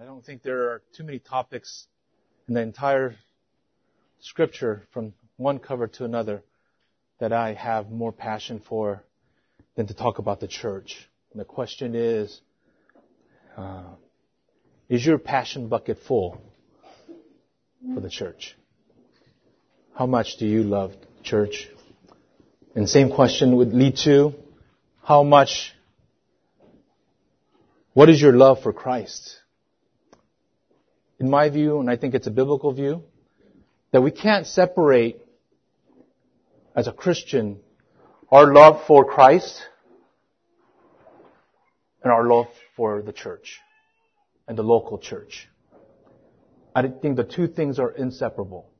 I don't think there are too many topics in the entire scripture from one cover to another that I have more passion for than to talk about the church. And the question is, uh, is your passion bucket full for the church? How much do you love church? And same question would lead to, how much, what is your love for Christ? In my view, and I think it's a biblical view, that we can't separate as a Christian our love for Christ and our love for the church and the local church. I think the two things are inseparable.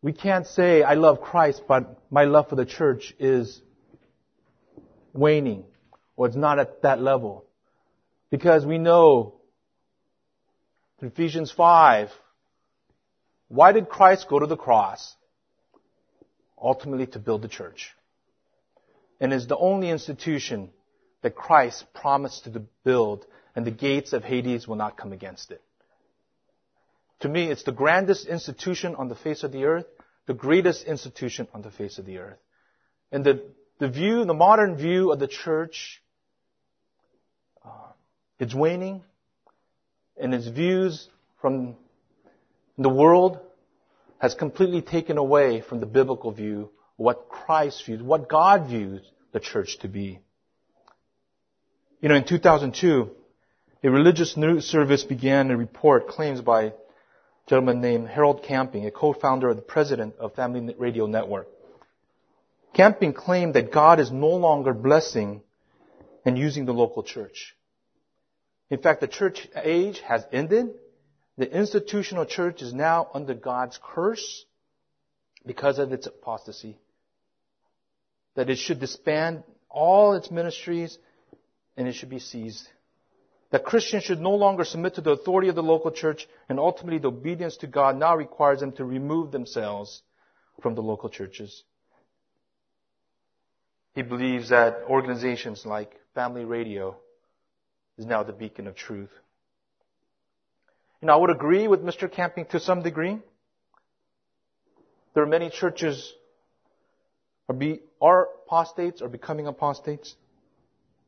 We can't say, I love Christ, but my love for the church is waning, or it's not at that level. Because we know through Ephesians 5, why did Christ go to the cross? Ultimately to build the church. And is the only institution that Christ promised to build and the gates of Hades will not come against it. To me, it's the grandest institution on the face of the earth, the greatest institution on the face of the earth. And the, the view, the modern view of the church, uh, it's waning, and his views from the world has completely taken away from the biblical view what Christ views, what God views the church to be. You know, in 2002, a religious news service began a report claims by a gentleman named Harold Camping, a co-founder and president of Family Radio Network. Camping claimed that God is no longer blessing and using the local church. In fact, the church age has ended. The institutional church is now under God's curse because of its apostasy. That it should disband all its ministries and it should be seized. That Christians should no longer submit to the authority of the local church and ultimately the obedience to God now requires them to remove themselves from the local churches. He believes that organizations like Family Radio is now the beacon of truth. Know, I would agree with Mr. Camping to some degree. There are many churches are, be, are apostates or becoming apostates.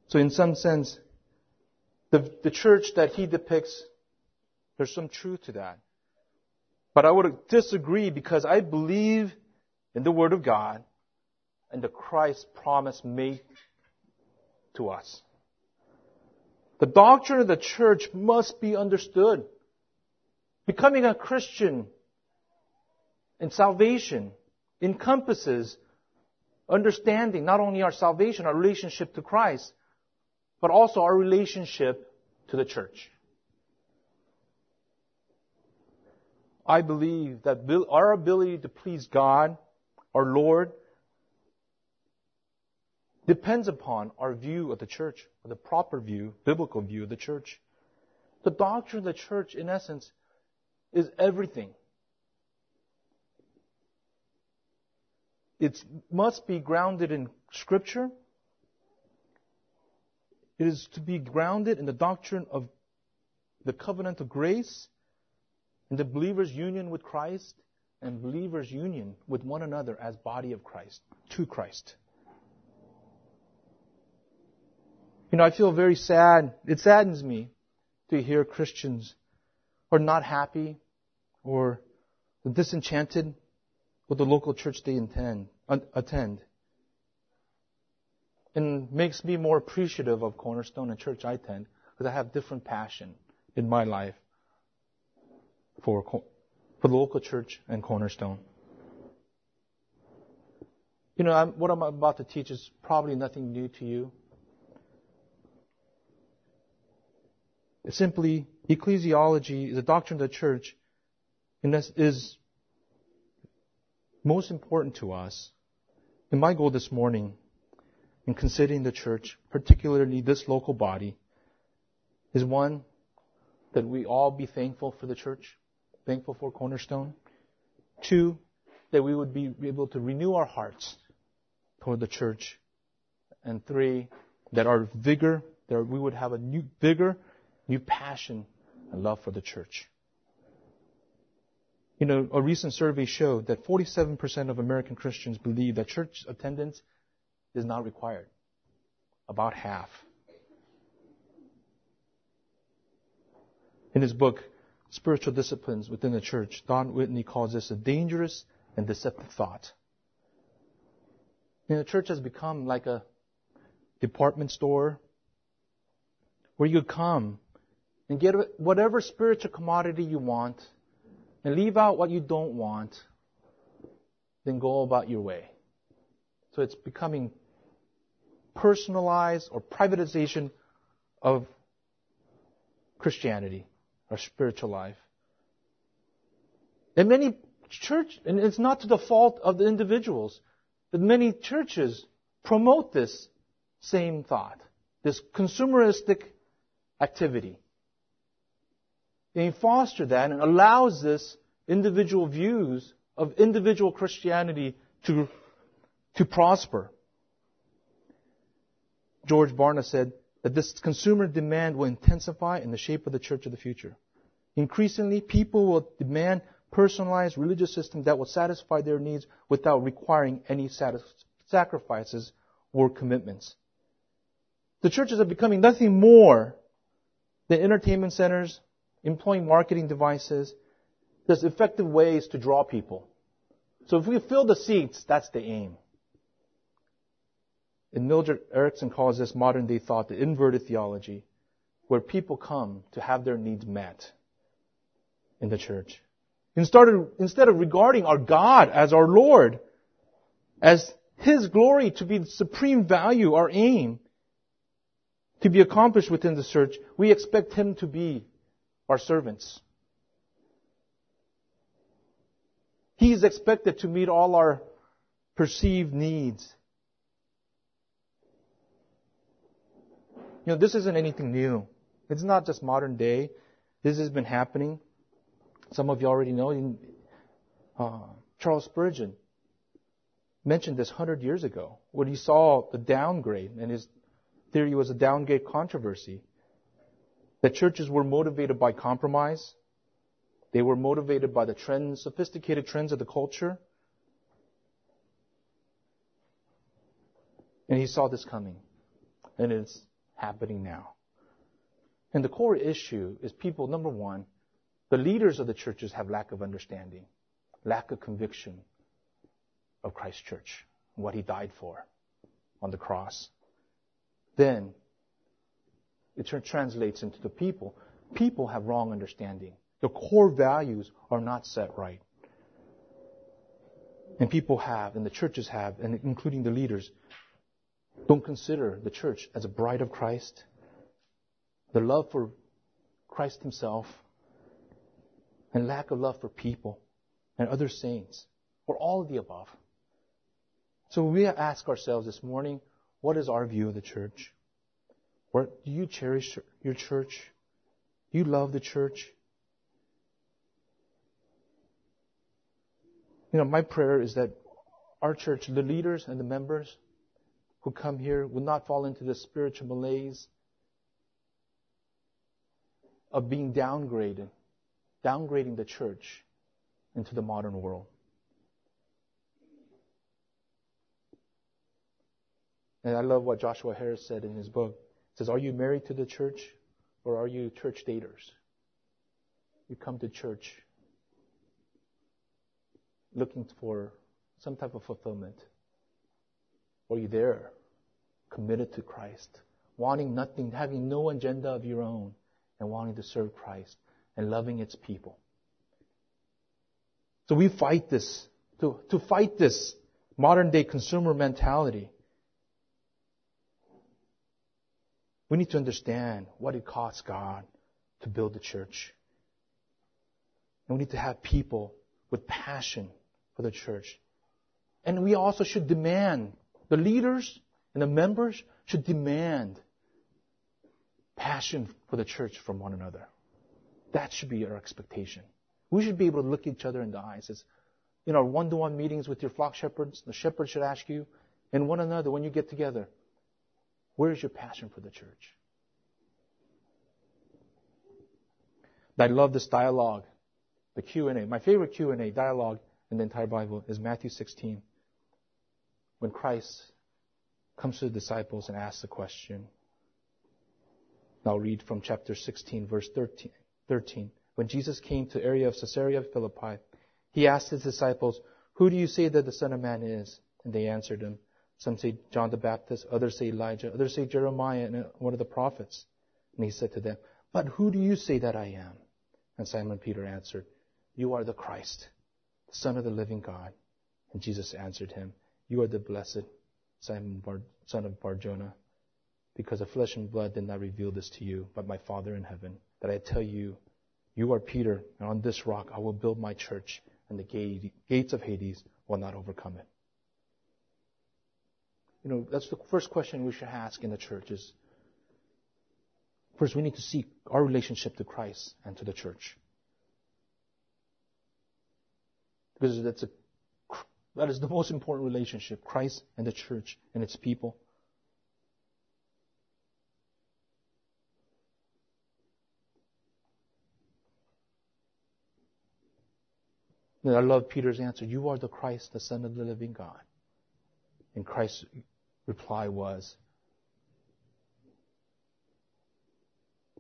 So in some sense, the, the church that he depicts, there's some truth to that. But I would disagree because I believe in the Word of God and the Christ promise made to us. The doctrine of the church must be understood. Becoming a Christian and salvation encompasses understanding not only our salvation, our relationship to Christ, but also our relationship to the church. I believe that our ability to please God, our Lord, depends upon our view of the church, or the proper view, biblical view of the church. The doctrine of the church, in essence, is everything. It must be grounded in Scripture it is to be grounded in the doctrine of the covenant of grace and the believer's union with Christ and believers' union with one another as body of Christ, to Christ. You know, I feel very sad. It saddens me to hear Christians are not happy or disenchanted with the local church they intend, attend and makes me more appreciative of Cornerstone and church I attend because I have different passion in my life for, for the local church and Cornerstone. You know, I'm, what I'm about to teach is probably nothing new to you. Simply ecclesiology is a doctrine of the church and this is most important to us. And my goal this morning in considering the church, particularly this local body, is one that we all be thankful for the church, thankful for Cornerstone. Two, that we would be able to renew our hearts toward the church. And three, that our vigor, that we would have a new vigor, new passion and love for the church. You know, a recent survey showed that 47% of American Christians believe that church attendance is not required. About half. In his book, Spiritual Disciplines Within the Church, Don Whitney calls this a dangerous and deceptive thought. The church has become like a department store where you come and get whatever spiritual commodity you want and leave out what you don't want, then go about your way. So it's becoming personalized or privatization of Christianity, or spiritual life. And many church, and it's not to the fault of the individuals, but many churches promote this same thought, this consumeristic activity. They foster that and allows this individual views of individual Christianity to, to prosper. George Barna said that this consumer demand will intensify in the shape of the church of the future. Increasingly, people will demand personalized religious system that will satisfy their needs without requiring any sacrifices or commitments. The churches are becoming nothing more than entertainment centers, employing marketing devices. There's effective ways to draw people. So if we fill the seats, that's the aim. And Millard Erickson calls this modern day thought the inverted theology, where people come to have their needs met in the church. Instead of, instead of regarding our God as our Lord, as His glory to be the supreme value, our aim, to be accomplished within the church, we expect Him to be our servants. He is expected to meet all our perceived needs. You know, this isn't anything new. It's not just modern day. This has been happening. Some of you already know. In, uh, Charles Spurgeon mentioned this hundred years ago when he saw the downgrade, and his theory was a downgrade controversy. That churches were motivated by compromise. They were motivated by the trends, sophisticated trends of the culture. And he saw this coming. And it's happening now. And the core issue is people, number one, the leaders of the churches have lack of understanding, lack of conviction of Christ's church, what he died for on the cross. Then it translates into the people. People have wrong understanding. The core values are not set right. And people have, and the churches have, and including the leaders, don't consider the church as a bride of Christ. The love for Christ himself and lack of love for people and other saints, or all of the above. So we ask ourselves this morning, what is our view of the church? Or do you cherish your church? You love the church? You know, my prayer is that our church, the leaders and the members who come here, will not fall into the spiritual malaise of being downgraded downgrading the church into the modern world. And I love what Joshua Harris said in his book. Says, Are you married to the church or are you church daters? You come to church looking for some type of fulfillment. Are you there, committed to Christ, wanting nothing, having no agenda of your own, and wanting to serve Christ? and loving its people. So we fight this, to, to fight this modern day consumer mentality. We need to understand what it costs God to build the church. And we need to have people with passion for the church. And we also should demand, the leaders and the members should demand passion for the church from one another. That should be our expectation. We should be able to look each other in the eyes. As in our one-to-one meetings with your flock shepherds, the shepherd should ask you, and one another when you get together, where is your passion for the church? I love this dialogue, the Q&A. My favorite Q&A dialogue in the entire Bible is Matthew 16. When Christ comes to the disciples and asks the question. I'll read from chapter 16, verse 13. 13. When Jesus came to the area of Caesarea Philippi, he asked his disciples, Who do you say that the Son of Man is? And they answered him, Some say John the Baptist, others say Elijah, others say Jeremiah and uh, one of the prophets. And he said to them, But who do you say that I am? And Simon Peter answered, You are the Christ, the Son of the living God. And Jesus answered him, You are the blessed Simon Bar, son of Barjona, because the flesh and blood did not reveal this to you, but my Father in heaven. That I tell you, you are Peter, and on this rock I will build my church, and the gate, gates of Hades will not overcome it. You know, that's the first question we should ask in the church is, first we need to seek our relationship to Christ and to the church. Because that's a, that is the most important relationship, Christ and the church and its people. I love Peter's answer. You are the Christ, the Son of the living God. And Christ's reply was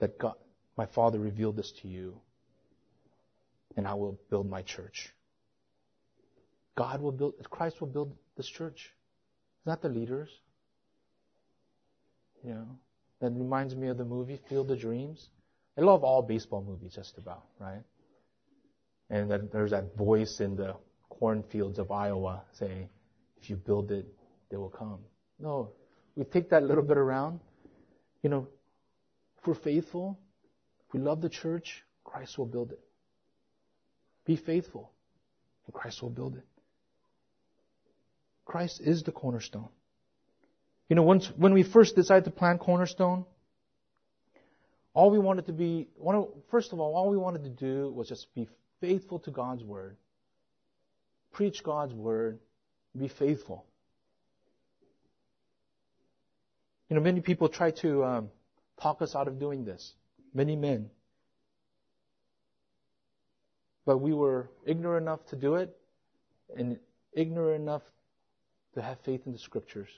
that God, my Father revealed this to you, and I will build my church. God will build, Christ will build this church. Not the leaders. You know, that reminds me of the movie Field of Dreams. I love all baseball movies, just about, right? And that there's that voice in the cornfields of Iowa saying, if you build it, they will come. No, we take that little bit around. You know, if we're faithful, if we love the church, Christ will build it. Be faithful, and Christ will build it. Christ is the cornerstone. You know, once, when we first decided to plant Cornerstone, all we wanted to be, first of all, all we wanted to do was just be faithful to God's word, preach God's word, be faithful. You know, many people try to um, talk us out of doing this. Many men. But we were ignorant enough to do it and ignorant enough to have faith in the scriptures.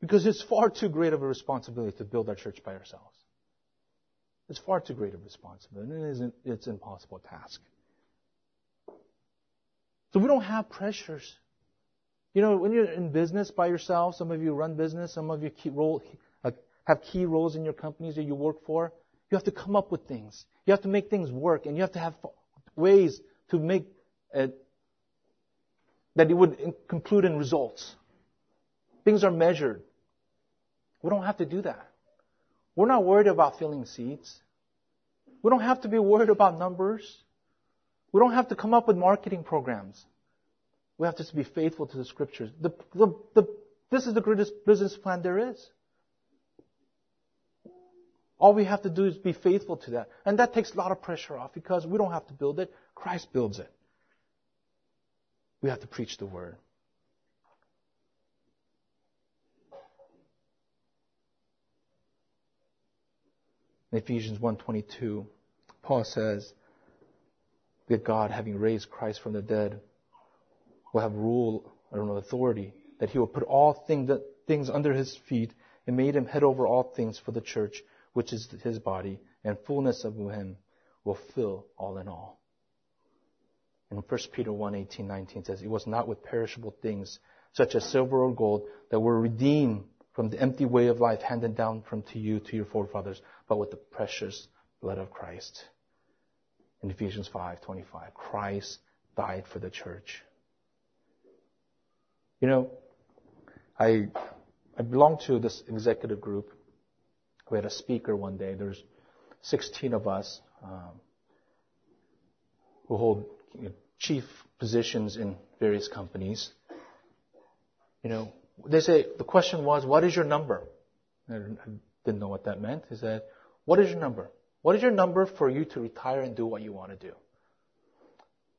Because it's far too great of a responsibility to build our church by ourselves. It's far too great of a responsibility. It isn't, it's an impossible task. So we don't have pressures. You know, when you're in business by yourself, some of you run business, some of you key role, uh, have key roles in your companies that you work for. You have to come up with things. You have to make things work, and you have to have ways to make it that it would conclude in results. Things are measured. We don't have to do that. We're not worried about filling seats. We don't have to be worried about numbers. We don't have to come up with marketing programs. We have to be faithful to the scriptures. The, the, the, this is the greatest business plan there is. All we have to do is be faithful to that. And that takes a lot of pressure off because we don't have to build it. Christ builds it. We have to preach the word. In Ephesians 1:22, Paul says that God, having raised Christ from the dead, will have rule, I don't know, authority, that he will put all things, things under his feet and made him head over all things for the church, which is his body, and fullness of him will fill all in all. And 1 Peter 1, 18, 19 says, It was not with perishable things, such as silver or gold, that were redeemed from the empty way of life handed down from to you, to your forefathers, but with the precious blood of Christ. In Ephesians 5:25, Christ died for the church. You know, I I belong to this executive group. We had a speaker one day. There's 16 of us um, who hold you know, chief positions in various companies. You know, they say, the question was, what is your number? I didn't know what that meant. He said, what is your number? What is your number for you to retire and do what you want to do?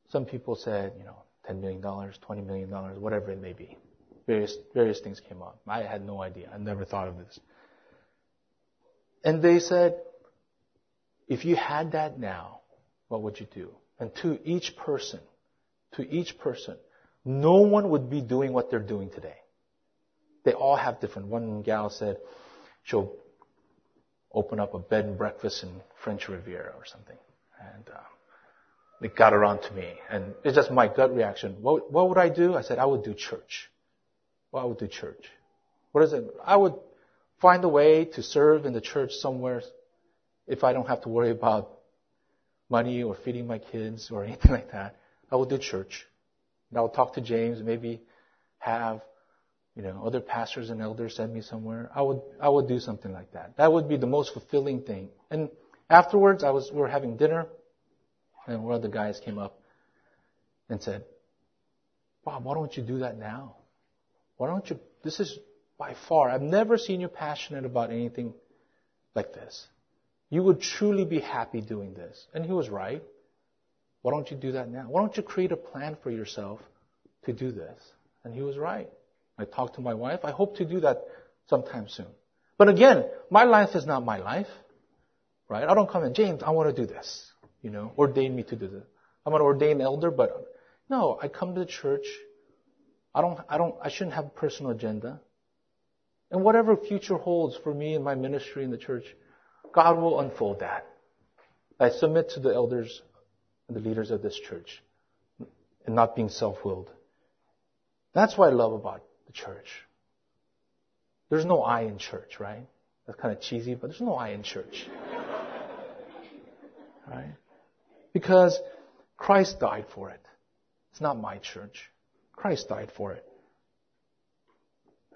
Some people said, you know, $10 million, $20 million, whatever it may be. Various, various things came up. I had no idea. I never thought of this. And they said, if you had that now, what would you do? And to each person, to each person, no one would be doing what they're doing today. They all have different. One gal said she'll open up a bed and breakfast in French Riviera or something. And uh, it got around to me. And it's just my gut reaction. What, what would I do? I said, I would do church. Well, I would do church. What is it? I would find a way to serve in the church somewhere if I don't have to worry about money or feeding my kids or anything like that. I would do church. And I would talk to James, maybe have, you know, other pastors and elders send me somewhere. I would, I would do something like that. That would be the most fulfilling thing. And afterwards, I was, we were having dinner, and one of the guys came up and said, Bob, why don't you do that now? Why don't you, this is by far, I've never seen you passionate about anything like this. You would truly be happy doing this. And he was right. Why don't you do that now? Why don't you create a plan for yourself to do this? And he was right. I talked to my wife. I hope to do that sometime soon. But again, my life is not my life. Right? I don't come in, James, I want to do this. You know, ordain me to do this. I'm an ordained elder, but no, I come to the church. I don't, I don't, I shouldn't have a personal agenda. And whatever future holds for me and my ministry in the church, God will unfold that. I submit to the elders and the leaders of this church and not being self-willed. That's what I love about the church. There's no I in church, right? That's kind of cheesy, but there's no I in church. right? Because Christ died for it. It's not my church. Christ died for it.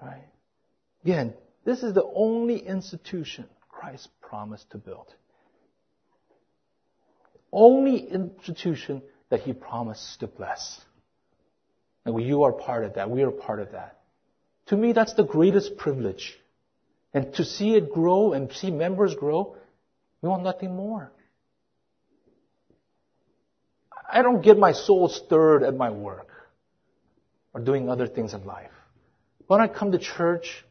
Right? Again, this is the only institution Christ promised to build only institution that He promised to bless. And you are part of that. We are part of that. To me, that's the greatest privilege. And to see it grow and see members grow, we want nothing more. I don't get my soul stirred at my work or doing other things in life. When I come to church,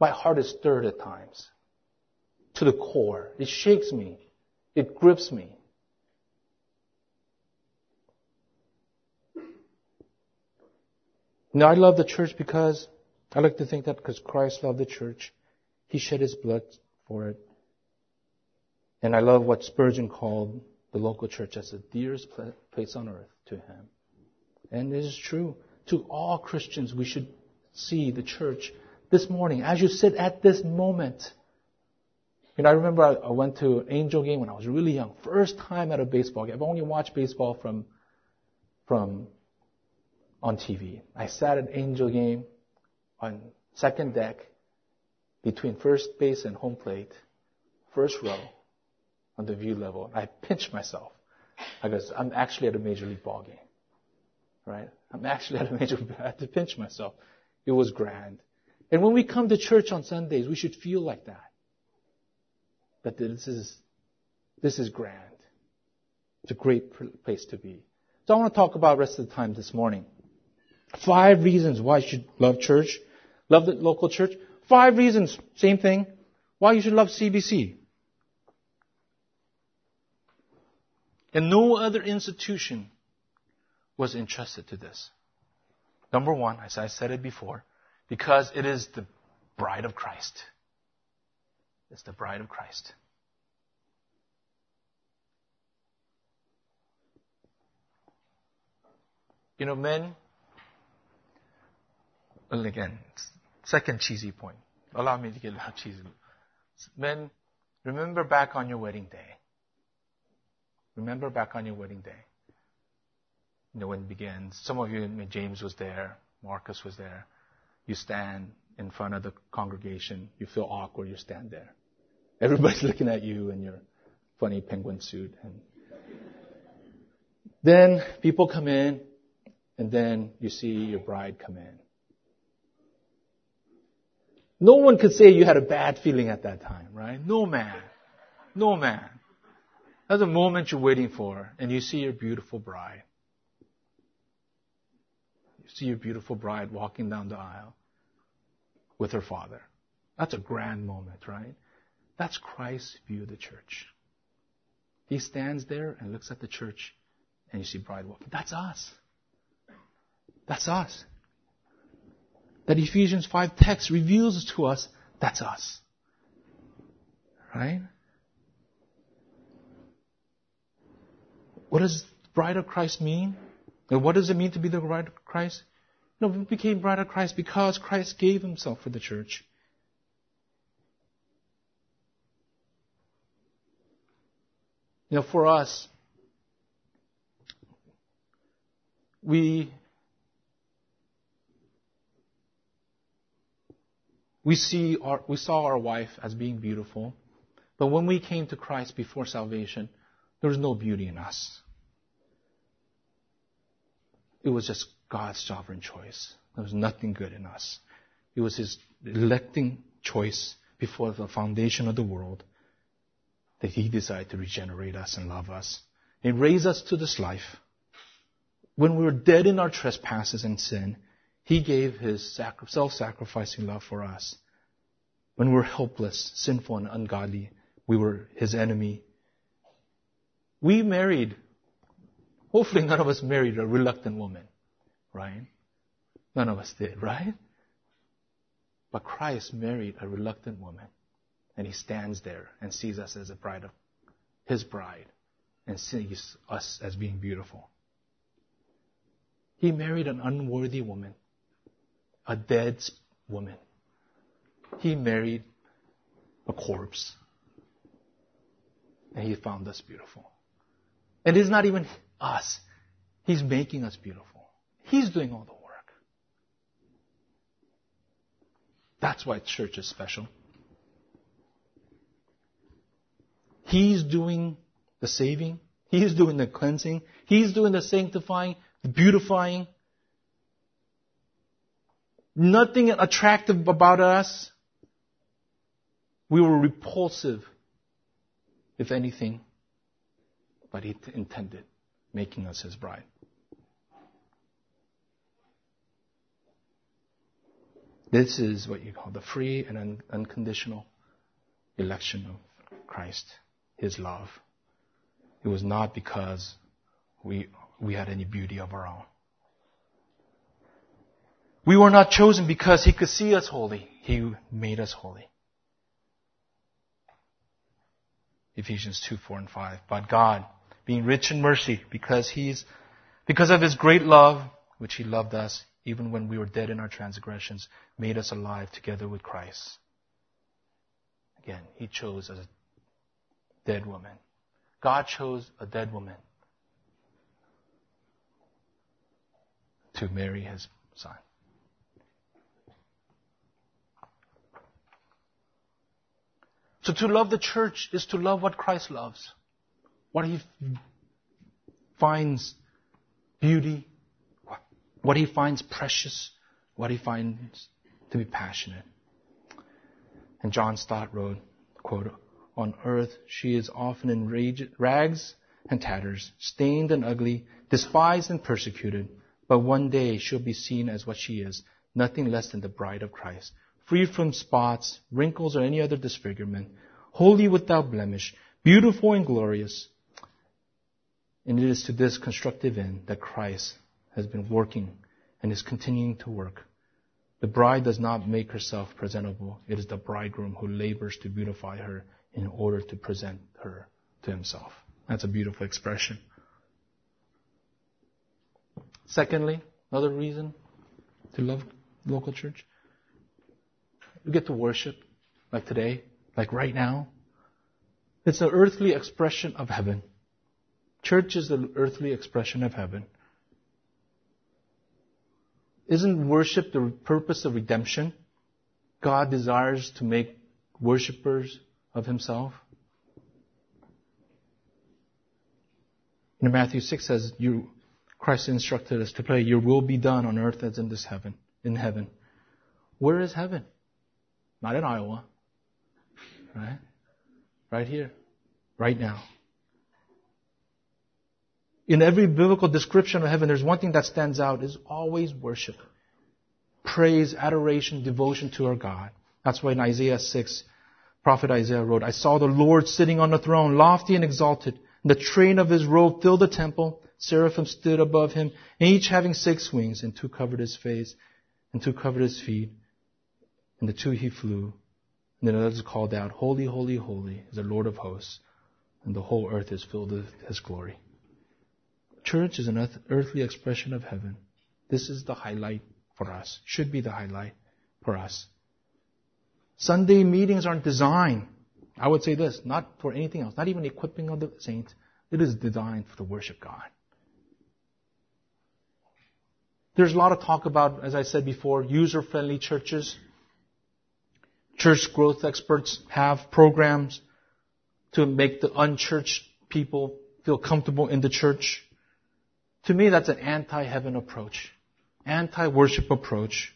my heart is stirred at times to the core. It shakes me. It grips me. Now, I love the church because I like to think that because Christ loved the church, He shed His blood for it. And I love what Spurgeon called the local church as the dearest place on earth to Him. And it is true. To all Christians, we should see the church this morning, as you sit at this moment, you know, I remember I, went to an Angel game when I was really young. First time at a baseball game. I've only watched baseball from, from, on TV. I sat at Angel game on second deck between first base and home plate, first row on the view level. I pinch myself. I go, I'm actually at a major league ball game. Right? I'm actually at a major, I had to pinch myself. It was grand. And when we come to church on Sundays, we should feel like that that this is, this is grand. It's a great place to be. So I want to talk about rest of the time this morning. Five reasons why you should love church, love the local church. Five reasons, same thing, why you should love CBC. And no other institution was entrusted to this. Number one, as I said it before, because it is the bride of Christ. It's the bride of Christ. You know, men, well, again, second cheesy point. Allow me to get a little cheesy. Men, remember back on your wedding day. Remember back on your wedding day. You know, when it begins. Some of you, James was there, Marcus was there. You stand in front of the congregation. You feel awkward. You stand there. Everybody's looking at you in your funny penguin suit. And then people come in, and then you see your bride come in. No one could say you had a bad feeling at that time, right? No man. No man. That's the moment you're waiting for, and you see your beautiful bride. You see your beautiful bride walking down the aisle with her father. That's a grand moment, right? That's Christ's view of the church. He stands there and looks at the church and you see bride walking. That's us. That's us. That Ephesians 5 text reveals to us, that's us. Right? What does bride of Christ mean? And what does it mean to be the bride of Christ? No, we became bride of Christ because Christ gave himself for the church. Know, for us, we we see our, we saw our wife as being beautiful, but when we came to Christ before salvation, there was no beauty in us. It was just God's sovereign choice. There was nothing good in us. It was His electing choice before the foundation of the world that He decided to regenerate us and love us and raise us to this life. When we were dead in our trespasses and sin, He gave His self-sacrificing love for us. When we were helpless, sinful, and ungodly, we were His enemy. We married, hopefully none of us married a reluctant woman, right? None of us did, right? But Christ married a reluctant woman. And he stands there and sees us as a bride of his bride and sees us as being beautiful. He married an unworthy woman, a dead woman. He married a corpse. And he found us beautiful. And it's not even us. He's making us beautiful. He's doing all the work. That's why church is special. He's doing the saving. He's doing the cleansing. He's doing the sanctifying, the beautifying. Nothing attractive about us. We were repulsive, if anything, but He intended making us His bride. This is what you call the free and un- unconditional election of Christ his love. It was not because we, we had any beauty of our own. We were not chosen because he could see us holy. He made us holy. Ephesians 2, 4, and 5. But God, being rich in mercy, because he's, because of his great love, which he loved us, even when we were dead in our transgressions, made us alive together with Christ. Again, he chose a dead woman. God chose a dead woman to marry his son. So to love the church is to love what Christ loves, what he finds beauty, what he finds precious, what he finds to be passionate. And John Stott wrote, quote, on earth, she is often in rags and tatters, stained and ugly, despised and persecuted. But one day she'll be seen as what she is, nothing less than the bride of Christ, free from spots, wrinkles, or any other disfigurement, holy without blemish, beautiful and glorious. And it is to this constructive end that Christ has been working and is continuing to work. The bride does not make herself presentable. It is the bridegroom who labors to beautify her in order to present her to himself. That's a beautiful expression. Secondly, another reason to love local church. We get to worship like today, like right now. It's an earthly expression of heaven. Church is the earthly expression of heaven. Isn't worship the purpose of redemption? God desires to make worshippers of himself? In Matthew 6 says, you, Christ instructed us to pray, your will be done on earth as in this heaven, in heaven. Where is heaven? Not in Iowa. Right? Right here. Right now. In every biblical description of heaven, there's one thing that stands out is always worship. Praise, adoration, devotion to our God. That's why in Isaiah 6, prophet Isaiah wrote, I saw the Lord sitting on the throne, lofty and exalted. And the train of his robe filled the temple. Seraphim stood above him, and each having six wings, and two covered his face, and two covered his feet, and the two he flew. And then others called out, Holy, holy, holy is the Lord of hosts, and the whole earth is filled with his glory. Church is an earthly expression of heaven. This is the highlight for us, should be the highlight for us. Sunday meetings aren't designed, I would say this, not for anything else, not even equipping of the saints. It is designed for to worship God. There's a lot of talk about, as I said before, user-friendly churches. Church growth experts have programs to make the unchurched people feel comfortable in the church. To me, that's an anti-heaven approach, anti-worship approach.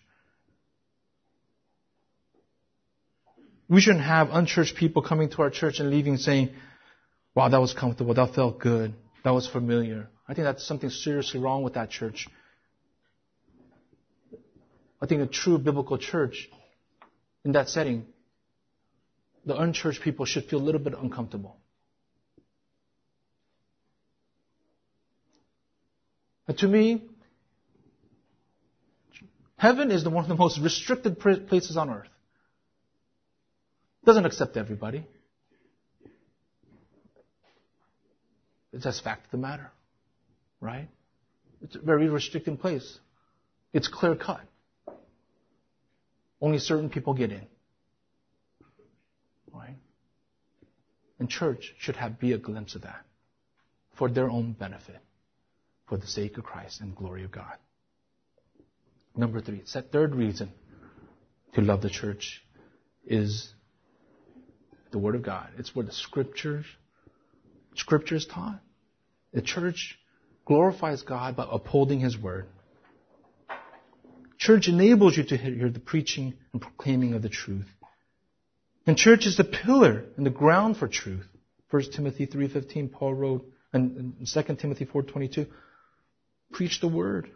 We shouldn't have unchurched people coming to our church and leaving saying, wow, that was comfortable, that felt good, that was familiar. I think that's something seriously wrong with that church. I think a true biblical church in that setting, the unchurched people should feel a little bit uncomfortable. And to me, heaven is the, one of the most restricted places on earth. It doesn't accept everybody. It's just fact of the matter, right? It's a very restricted place. It's clear cut. Only certain people get in. Right? And church should have be a glimpse of that for their own benefit, for the sake of Christ and glory of God. Number three, it's that third reason to love the church is the Word of God. It's where the Scriptures, Scripture is taught. The church glorifies God by upholding His Word. Church enables you to hear the preaching and proclaiming of the truth. And church is the pillar and the ground for truth. 1 Timothy 3.15, Paul wrote, and 2 Timothy 4.22, preach the word.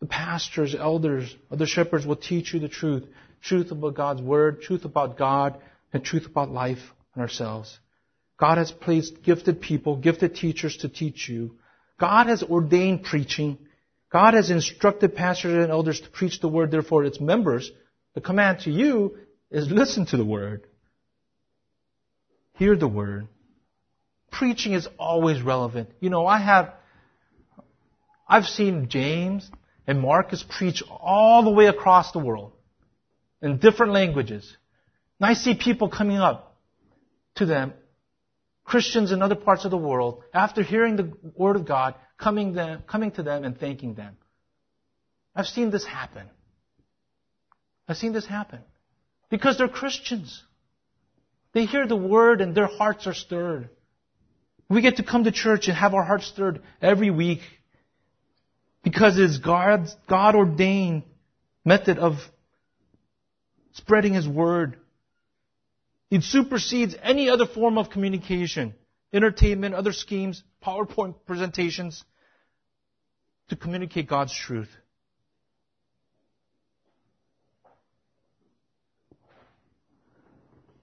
The pastors, elders, other shepherds will teach you the truth. Truth about God's word, truth about God, and truth about life and ourselves. God has placed gifted people, gifted teachers to teach you God has ordained preaching. God has instructed pastors and elders to preach the word, therefore its members. The command to you is listen to the word. Hear the word. Preaching is always relevant. You know, I have, I've seen James and Marcus preach all the way across the world in different languages. And I see people coming up to them Christians in other parts of the world, after hearing the Word of God, coming, them, coming to them and thanking them. I've seen this happen. I've seen this happen. Because they're Christians. They hear the Word and their hearts are stirred. We get to come to church and have our hearts stirred every week because it's God's God ordained method of spreading His Word. It supersedes any other form of communication, entertainment, other schemes, PowerPoint presentations to communicate God's truth.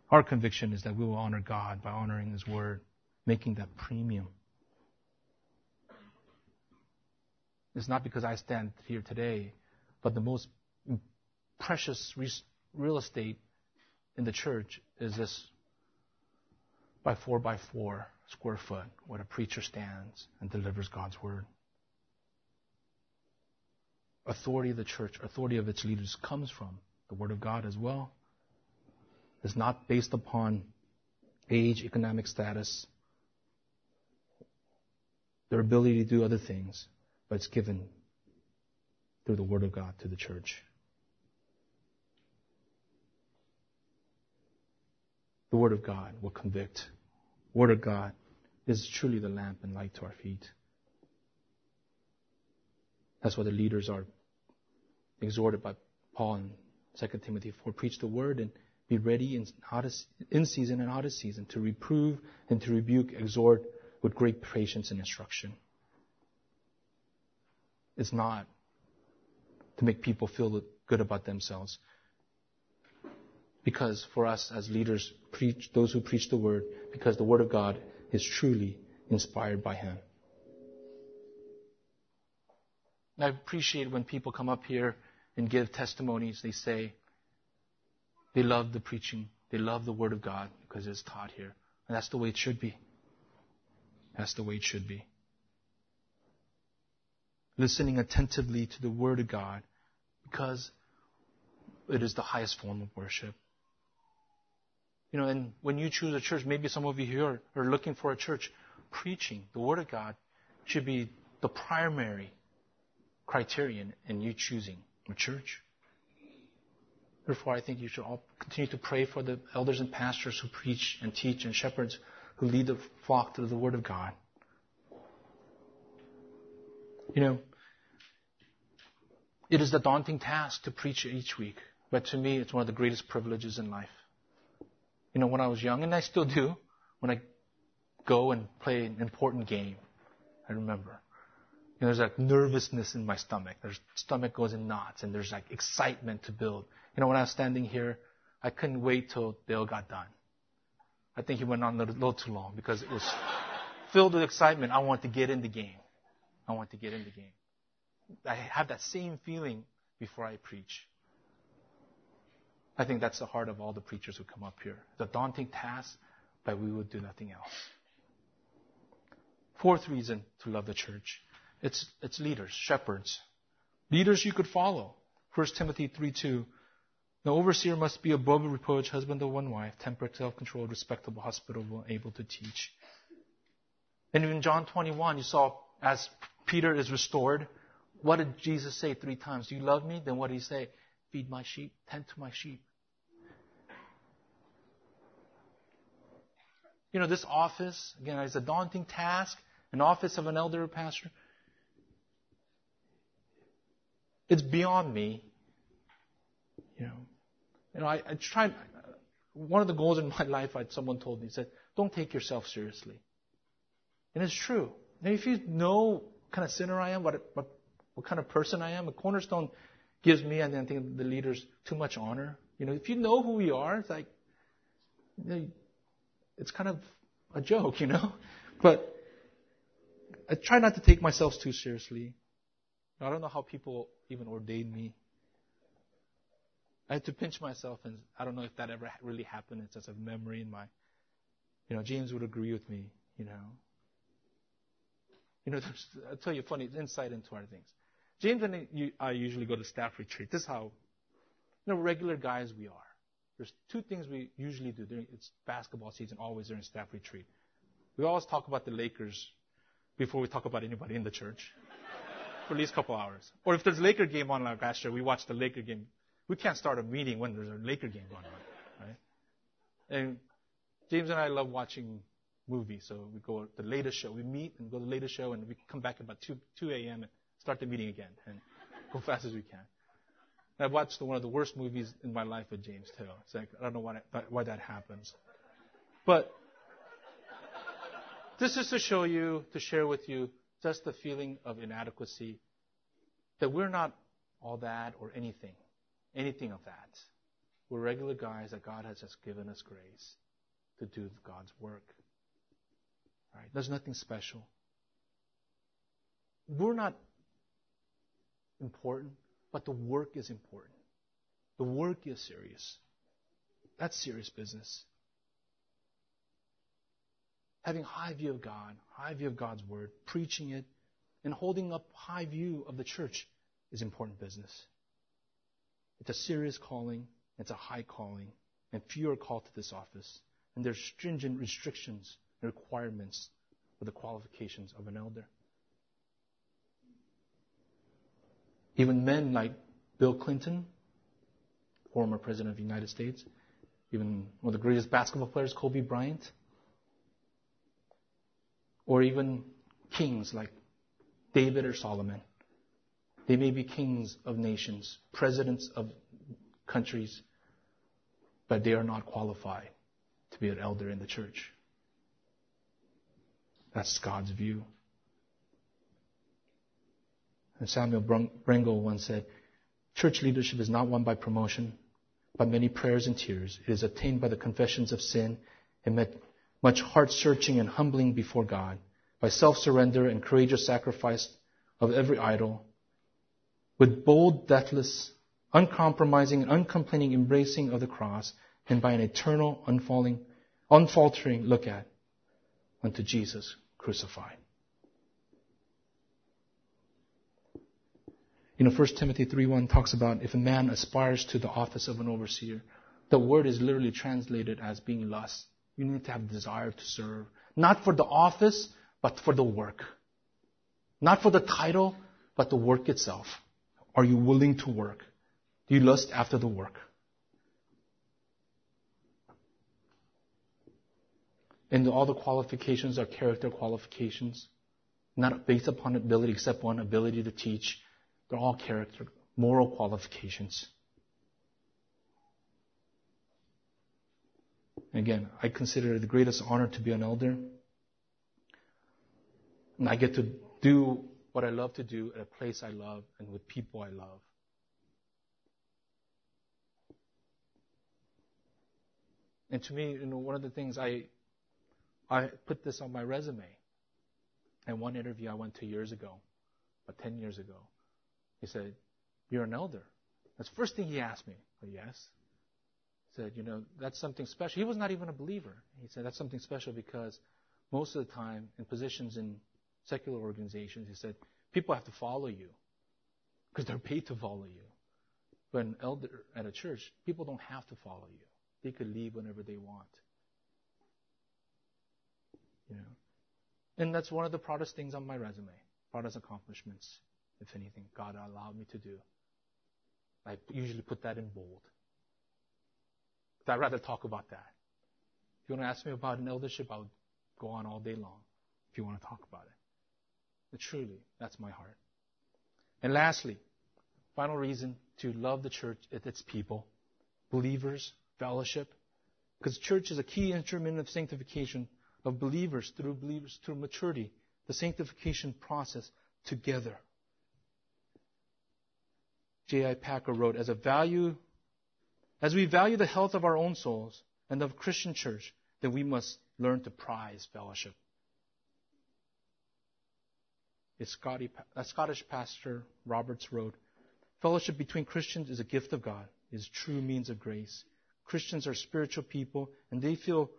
Our conviction is that we will honor God by honoring His Word, making that premium. It's not because I stand here today, but the most precious real estate in the church is this by four by four square foot where a preacher stands and delivers God's word. Authority of the church, authority of its leaders comes from the word of God as well. It's not based upon age, economic status, their ability to do other things, but it's given through the word of God to the church. The Word of God will convict. Word of God is truly the lamp and light to our feet. That's why the leaders are exhorted by Paul in 2 Timothy 4. Preach the word and be ready in, in season and out of season to reprove and to rebuke, exhort with great patience and instruction. It's not to make people feel good about themselves. Because for us as leaders, preach those who preach the word, because the word of God is truly inspired by Him. I appreciate when people come up here and give testimonies. They say they love the preaching, they love the Word of God because it's taught here. And that's the way it should be. That's the way it should be. Listening attentively to the Word of God because it is the highest form of worship. You know, and when you choose a church, maybe some of you here are looking for a church, preaching the Word of God should be the primary criterion in you choosing a church. Therefore, I think you should all continue to pray for the elders and pastors who preach and teach and shepherds who lead the flock to the Word of God. You know, it is a daunting task to preach each week, but to me, it's one of the greatest privileges in life. You know, when I was young, and I still do, when I go and play an important game, I remember. You know, there's like nervousness in my stomach. There's stomach goes in knots, and there's like excitement to build. You know, when I was standing here, I couldn't wait till Dale got done. I think he went on a little too long because it was filled with excitement. I want to get in the game. I want to get in the game. I have that same feeling before I preach. I think that's the heart of all the preachers who come up here. The daunting task, but we would do nothing else. Fourth reason to love the church. It's, it's leaders, shepherds. Leaders you could follow. 1 Timothy 3 2. The overseer must be above reproach, husband of one wife, temperate, self-controlled, respectable, hospitable, able to teach. And in John 21, you saw as Peter is restored, what did Jesus say three times? Do you love me? Then what did he say? Feed my sheep, tend to my sheep. You know, this office, again, is a daunting task, an office of an elder pastor. It's beyond me. You know, you know, I, I tried. One of the goals in my life, I, someone told me, said, "Don't take yourself seriously," and it's true. Now, if you know what kind of sinner I am, what, what what kind of person I am, a cornerstone gives me and I think the leaders too much honor. You know, if you know who we are, it's like it's kind of a joke, you know. But I try not to take myself too seriously. I don't know how people even ordained me. I had to pinch myself, and I don't know if that ever really happened. It's just a memory in my, you know, James would agree with me, you know. You know, I'll tell you a funny insight into our things. James and I usually go to staff retreat. This is how, you know, regular guys we are. There's two things we usually do during it's basketball season, always during staff retreat. We always talk about the Lakers before we talk about anybody in the church for at least a couple hours. Or if there's a Laker game on like last year, we watch the Laker game. We can't start a meeting when there's a Laker game going on, right? And James and I love watching movies, so we go to the latest show. We meet and go to the latest show, and we come back about 2, 2 a.m. and start the meeting again and go fast as we can. I've watched one of the worst movies in my life with James too. It's like I don't know why, why that happens, but this is to show you, to share with you, just the feeling of inadequacy that we're not all that or anything, anything of that. We're regular guys that God has just given us grace to do God's work. Right? There's nothing special. We're not important, but the work is important. The work is serious. That's serious business. Having high view of God, high view of God's word, preaching it, and holding up high view of the church is important business. It's a serious calling, it's a high calling, and few are called to this office. And there's stringent restrictions and requirements for the qualifications of an elder. Even men like Bill Clinton, former president of the United States, even one of the greatest basketball players, Kobe Bryant, or even kings like David or Solomon. They may be kings of nations, presidents of countries, but they are not qualified to be an elder in the church. That's God's view. And Samuel Brengle once said, Church leadership is not won by promotion, by many prayers and tears. It is attained by the confessions of sin and much heart searching and humbling before God, by self surrender and courageous sacrifice of every idol, with bold, deathless, uncompromising, and uncomplaining embracing of the cross, and by an eternal, unfalling, unfaltering look at unto Jesus crucified. You know, 1 Timothy 3.1 talks about if a man aspires to the office of an overseer, the word is literally translated as being lust. You need to have desire to serve. Not for the office, but for the work. Not for the title, but the work itself. Are you willing to work? Do you lust after the work? And all the qualifications are character qualifications, not based upon ability except one ability to teach they're all character, moral qualifications. Again, I consider it the greatest honor to be an elder. And I get to do what I love to do at a place I love and with people I love. And to me, you know, one of the things I I put this on my resume. And one interview I went to years ago, about 10 years ago. He said, You're an elder. That's the first thing he asked me. Said, yes. He said, You know, that's something special. He was not even a believer. He said, That's something special because most of the time, in positions in secular organizations, he said, people have to follow you because they're paid to follow you. But an elder at a church, people don't have to follow you. They could leave whenever they want. You know? And that's one of the proudest things on my resume, proudest accomplishments if anything, God allowed me to do. I usually put that in bold. But I'd rather talk about that. If you want to ask me about an eldership, I'll go on all day long if you want to talk about it. Truly, that's my heart. And lastly, final reason to love the church its people, believers, fellowship, because church is a key instrument of sanctification of believers through believers through maturity, the sanctification process together. J.I. Packer wrote, as a value, as we value the health of our own souls and of Christian church, then we must learn to prize fellowship. A uh, Scottish pastor Roberts wrote, Fellowship between Christians is a gift of God, is true means of grace. Christians are spiritual people, and they feel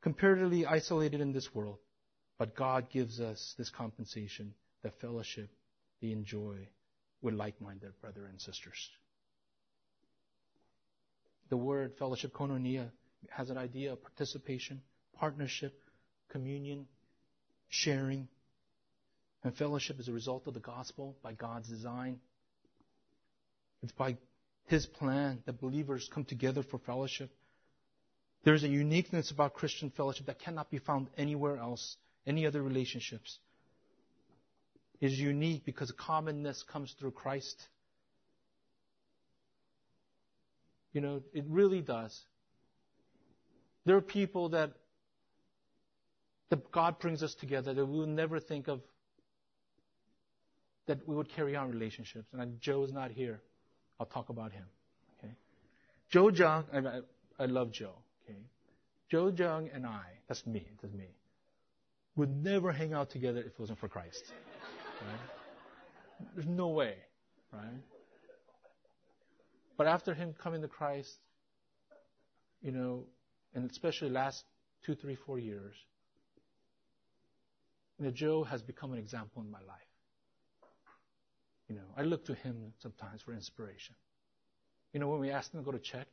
comparatively isolated in this world. But God gives us this compensation, the fellowship they enjoy with like minded brothers and sisters. The word fellowship, koinonia, has an idea of participation, partnership, communion, sharing. And fellowship is a result of the gospel by God's design. It's by His plan that believers come together for fellowship. There's a uniqueness about Christian fellowship that cannot be found anywhere else, any other relationships is unique because commonness comes through Christ. You know, it really does. There are people that, that God brings us together that we would never think of that we would carry on relationships. And Joe's not here. I'll talk about him. Okay. Joe Jung, I, I love Joe. Okay. Joe Jung and I, that's me, that's me, would never hang out together if it wasn't for Christ. Right? There's no way, right? But after him coming to Christ, you know, and especially last two, three, four years, you know, Joe has become an example in my life. You know, I look to him sometimes for inspiration. You know, when we asked him to go to Czech,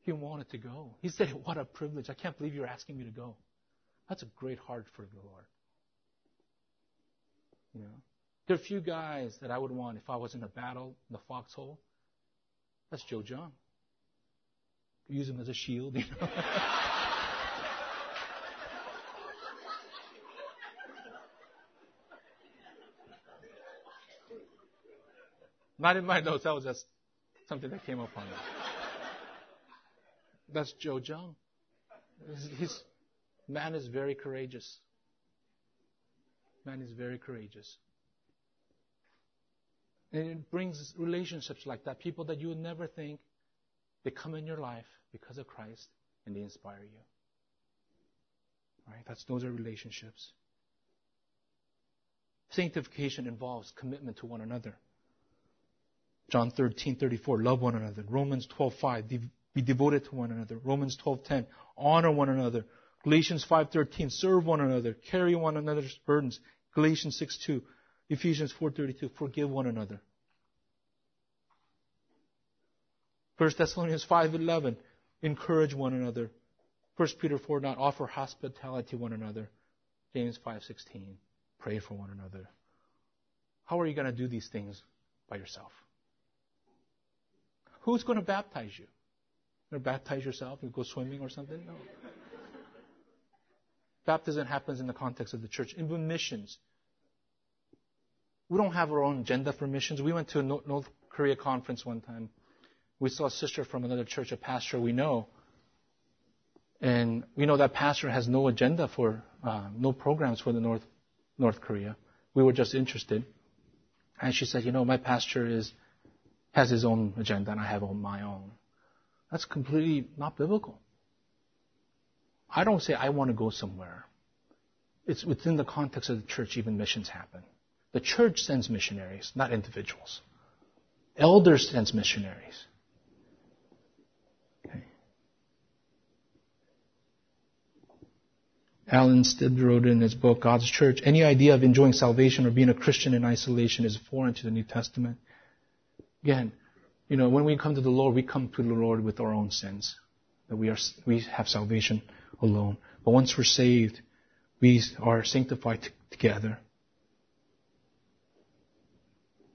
he wanted to go. He said, What a privilege. I can't believe you're asking me to go. That's a great heart for the Lord. You know, there are a few guys that I would want if I was in a battle in the foxhole. That's Joe Jung. Use him as a shield, you know. Not in my notes, that was just something that came up on me. That's Joe Jung. His man is very courageous man is very courageous. And it brings relationships like that. People that you would never think they come in your life because of Christ and they inspire you. Right? That's those are relationships. Sanctification involves commitment to one another. John 13:34 love one another. Romans 12:5 be devoted to one another. Romans 12:10 honor one another. Galatians 5:13 serve one another, carry one another's burdens. Galatians 6:2 Ephesians 4:32 forgive one another. 1 Thessalonians 5:11 encourage one another. 1 Peter 4 not offer hospitality to one another. James 5:16 pray for one another. How are you going to do these things by yourself? Who's going to baptize you? You're going to baptize yourself? You go swimming or something? No. Baptism happens in the context of the church. Even missions. We don't have our own agenda for missions. We went to a North Korea conference one time. We saw a sister from another church, a pastor we know. And we know that pastor has no agenda for, uh, no programs for the North, North Korea. We were just interested. And she said, you know, my pastor is, has his own agenda and I have on my own. That's completely not biblical. I don't say I want to go somewhere. It's within the context of the church even missions happen. The church sends missionaries, not individuals. Elders sends missionaries. Okay. Alan Stibb wrote in his book, God's Church, any idea of enjoying salvation or being a Christian in isolation is foreign to the New Testament. Again, you know, when we come to the Lord, we come to the Lord with our own sins. That we are, we have salvation alone. But once we're saved, we are sanctified t- together.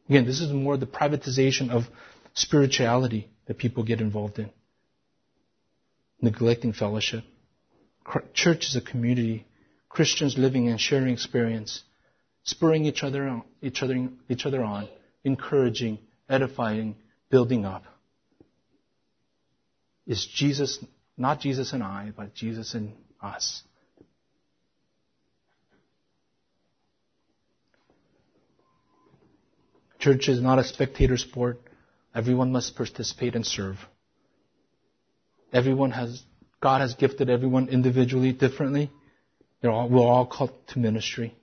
Again, this is more the privatization of spirituality that people get involved in. Neglecting fellowship. Church is a community. Christians living and sharing experience, spurring each other on, each other, each other on, encouraging, edifying, building up. Is Jesus, not Jesus and I, but Jesus and us. Church is not a spectator sport. Everyone must participate and serve. Everyone has, God has gifted everyone individually differently. All, we're all called to ministry.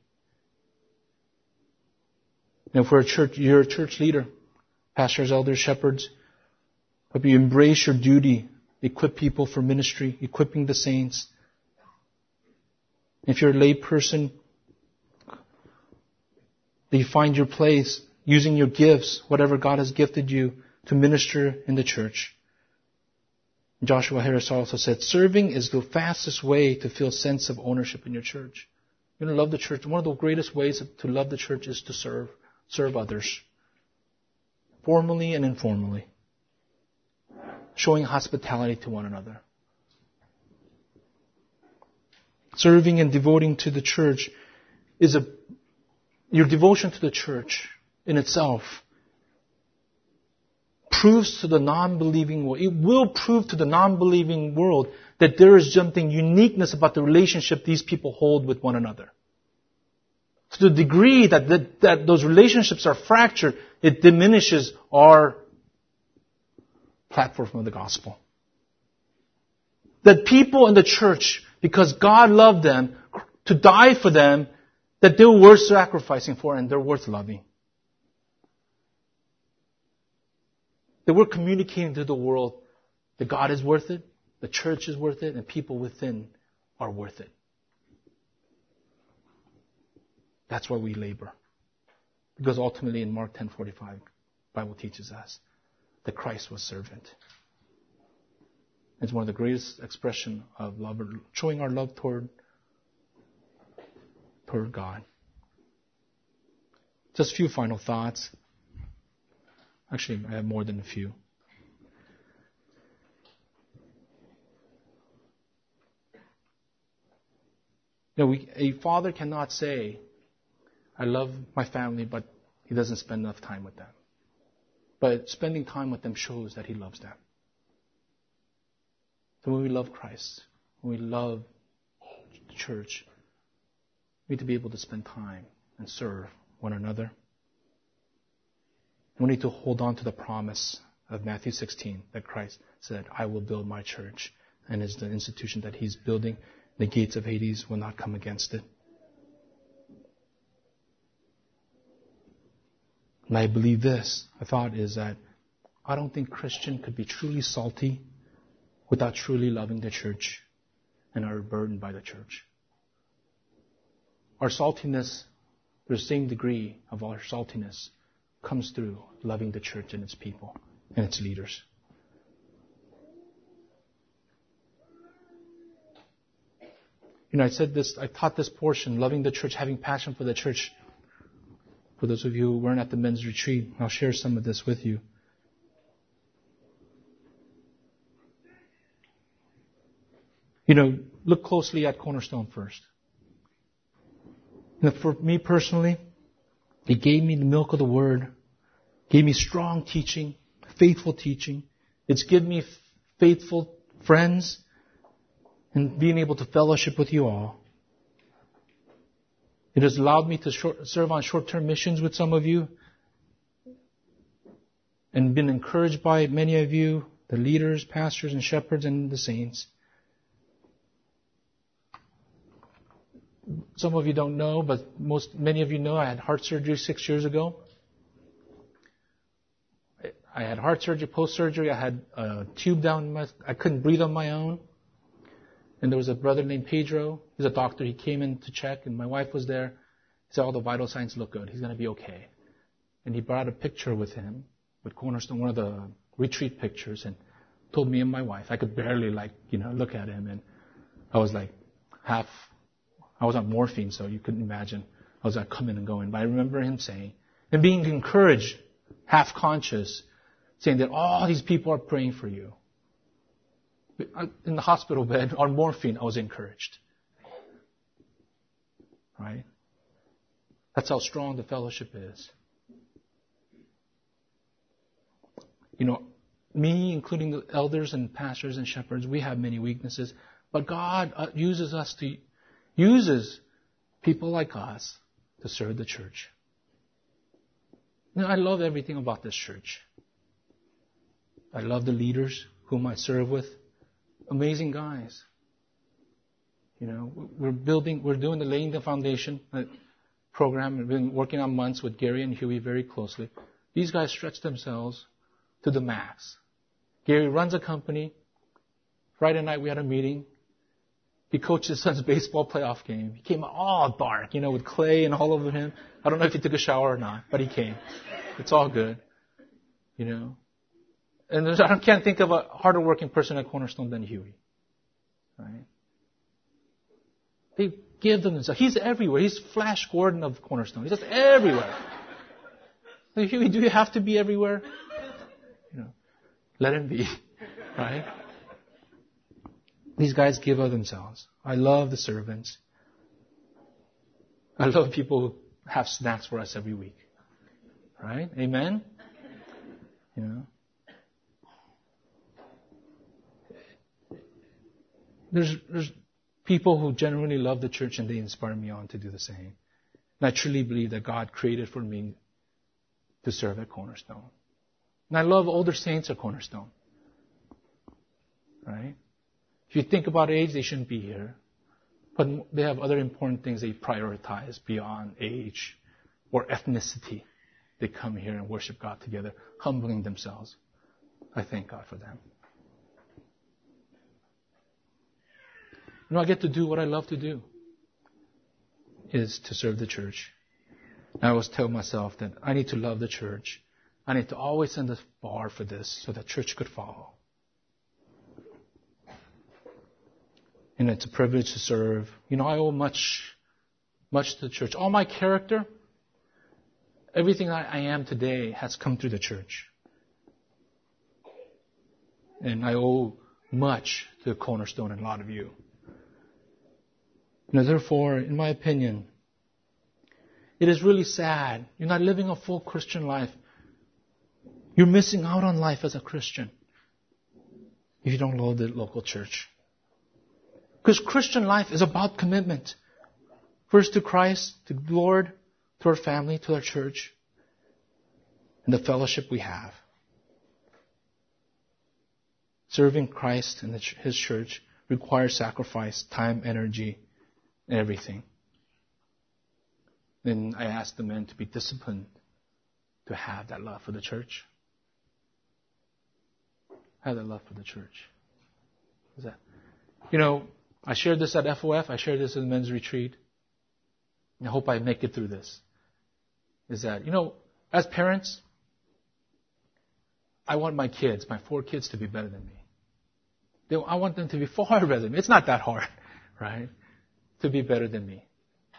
And if we're a church, you're a church leader, pastors, elders, shepherds, hope you embrace your duty, equip people for ministry, equipping the saints. If you're a lay person, that you find your place using your gifts, whatever God has gifted you, to minister in the church. Joshua Harris also said, serving is the fastest way to feel sense of ownership in your church. You're going to love the church. One of the greatest ways to love the church is to serve, serve others. Formally and informally. Showing hospitality to one another. Serving and devoting to the church is a, your devotion to the church in itself proves to the non-believing world, it will prove to the non-believing world that there is something uniqueness about the relationship these people hold with one another. To the degree that, that, that those relationships are fractured, it diminishes our platform of the gospel. That people in the church, because God loved them, to die for them, that they're worth sacrificing for and they're worth loving. That we're communicating to the world that God is worth it, the church is worth it, and people within are worth it. That's why we labor. Because ultimately in Mark 10:45, Bible teaches us that Christ was servant. It's one of the greatest expression of love, showing our love toward, toward God. Just a few final thoughts. Actually, I have more than a few. You know, we, a father cannot say, I love my family, but he doesn't spend enough time with them. But spending time with them shows that he loves them. So when we love Christ, when we love the church, we need to be able to spend time and serve one another. We need to hold on to the promise of Matthew 16 that Christ said, I will build my church. And it's the institution that he's building. The gates of Hades will not come against it. And I believe this, I thought, is that I don't think Christian could be truly salty without truly loving the church and are burdened by the church. Our saltiness, the same degree of our saltiness, comes through loving the church and its people and its leaders. You know, I said this, I taught this portion, loving the church, having passion for the church. For those of you who weren't at the men's retreat, I'll share some of this with you. You know, look closely at Cornerstone first. Know, for me personally, it gave me the milk of the Word, gave me strong teaching, faithful teaching. It's given me faithful friends and being able to fellowship with you all. It has allowed me to short, serve on short-term missions with some of you and been encouraged by many of you, the leaders, pastors, and shepherds, and the saints. Some of you don't know, but most, many of you know I had heart surgery six years ago. I had heart surgery, post surgery. I had a tube down my, I couldn't breathe on my own. And there was a brother named Pedro. He's a doctor. He came in to check, and my wife was there. He said, all the vital signs look good. He's going to be okay. And he brought a picture with him, with Cornerstone, one of the retreat pictures, and told me and my wife. I could barely, like, you know, look at him, and I was like half, I was on morphine, so you couldn't imagine. I was like coming and going. But I remember him saying, and being encouraged, half conscious, saying that all these people are praying for you in the hospital bed on morphine, I was encouraged. Right? That's how strong the fellowship is. You know, me, including the elders and pastors and shepherds, we have many weaknesses, but God uh, uses us to, uses people like us to serve the church. Know, I love everything about this church. I love the leaders whom I serve with amazing guys. You know, we're building, we're doing the laying the foundation uh, program. We've been working on months with Gary and Huey very closely. These guys stretch themselves to the max. Gary runs a company. Friday night we had a meeting. He coached his son's baseball playoff game. He came all dark, you know, with clay and all over him. I don't know if he took a shower or not, but he came. It's all good. You know, and I can't think of a harder working person at Cornerstone than Huey. Right? They give them themselves. He's everywhere. He's Flash Gordon of Cornerstone. He's just everywhere. Huey, do you have to be everywhere? You know, let him be. Right? These guys give of themselves. I love the servants. I love people who have snacks for us every week. Right? Amen? You know? There's, there's people who genuinely love the church and they inspire me on to do the same. And I truly believe that God created for me to serve at Cornerstone. And I love older saints at Cornerstone. Right? If you think about age, they shouldn't be here. But they have other important things they prioritize beyond age or ethnicity. They come here and worship God together, humbling themselves. I thank God for them. You know, I get to do what I love to do, is to serve the church. And I always tell myself that I need to love the church. I need to always send the bar for this so that church could follow. And it's a privilege to serve. You know, I owe much, much to the church. All my character, everything I am today has come through the church. And I owe much to the cornerstone and a lot of you. And therefore, in my opinion, it is really sad. You're not living a full Christian life. You're missing out on life as a Christian if you don't love the local church. Because Christian life is about commitment. First to Christ, to the Lord, to our family, to our church. and the fellowship we have. Serving Christ and His church requires sacrifice, time, energy, and everything. Then I ask the men to be disciplined to have that love for the church. Have that love for the church. Is that? You know, I shared this at FOF. I shared this in the men's retreat. I hope I make it through this. Is that, you know, as parents, I want my kids, my four kids, to be better than me. I want them to be far better than me. It's not that hard, right? To be better than me.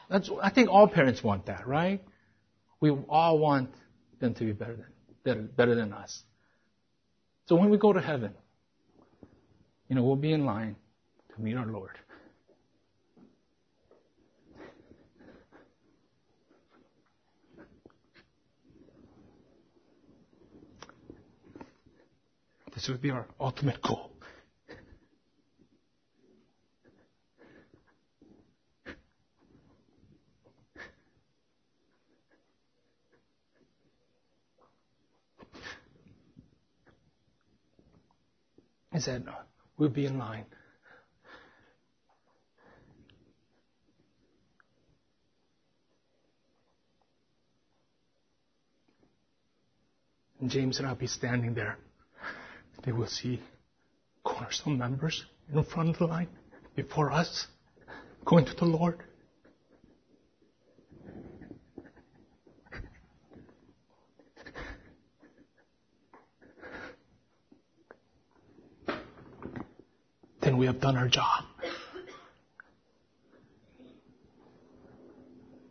That's, I think all parents want that, right? We all want them to be better than, better, better than us. So when we go to heaven, you know, we'll be in line to meet our Lord. This would be our ultimate goal. I said, we'll be in line. And James and I'll be standing there. They will see cornerstone members in front of the line before us going to the Lord. Then we have done our job.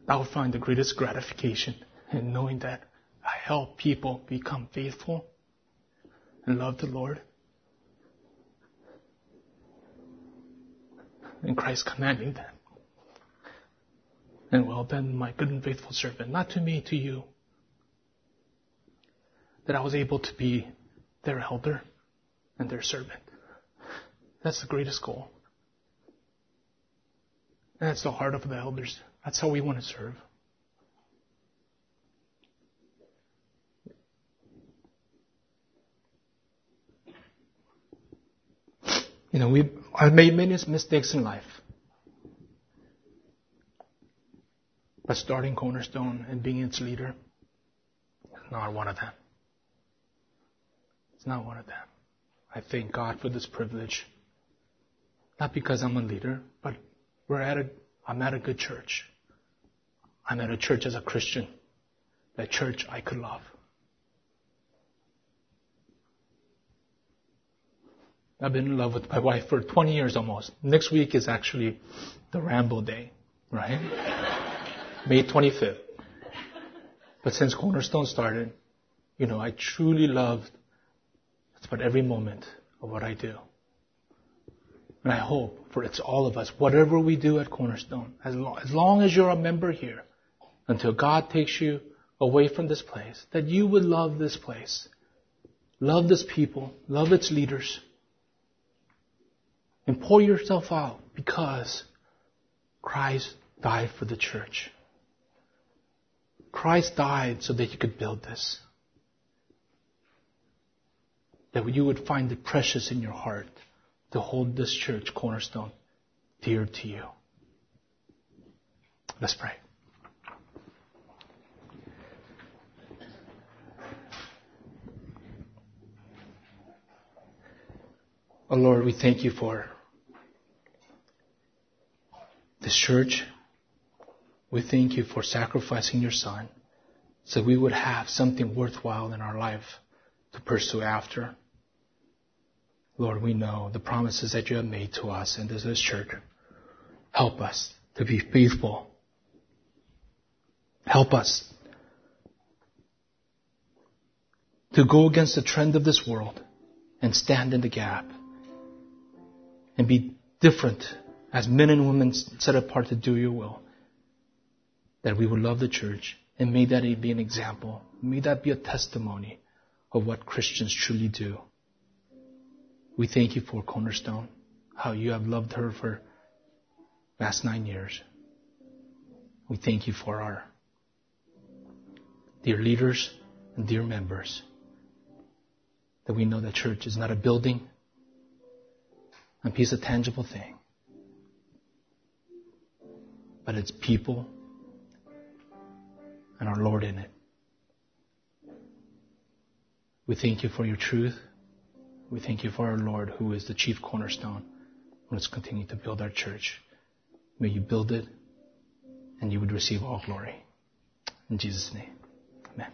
I will find the greatest gratification in knowing that I help people become faithful and love the Lord. And Christ commanding them. And well done, my good and faithful servant, not to me, to you. That I was able to be their elder and their servant. That's the greatest goal. And that's the heart of the elders. That's how we want to serve. You know, we I've made many mistakes in life. But starting Cornerstone and being its leader is not one of them. It's not one of them. I thank God for this privilege. Not because I'm a leader, but we're at a, I'm at a good church. I'm at a church as a Christian. That church I could love. I've been in love with my wife for 20 years almost. Next week is actually the Rambo Day, right? May 25th. But since Cornerstone started, you know, I truly loved it's about every moment of what I do. And I hope for it's all of us, whatever we do at Cornerstone, as long, as long as you're a member here, until God takes you away from this place, that you would love this place, love this people, love its leaders, and pour yourself out because Christ died for the church. Christ died so that you could build this. That you would find it precious in your heart to hold this church cornerstone dear to you. Let's pray. Oh Lord, we thank you for this church. We thank you for sacrificing your son so we would have something worthwhile in our life to pursue after. Lord, we know the promises that you have made to us and to this church. Help us to be faithful. Help us to go against the trend of this world and stand in the gap and be different as men and women set apart to do your will. That we would love the church and may that be an example. May that be a testimony of what Christians truly do. We thank you for Cornerstone, how you have loved her for last nine years. We thank you for our dear leaders and dear members, that we know that church is not a building, a piece of tangible thing, but it's people and our Lord in it. We thank you for your truth. We thank you for our Lord, who is the chief cornerstone. Let's continue to build our church. May you build it and you would receive all glory. In Jesus' name, amen.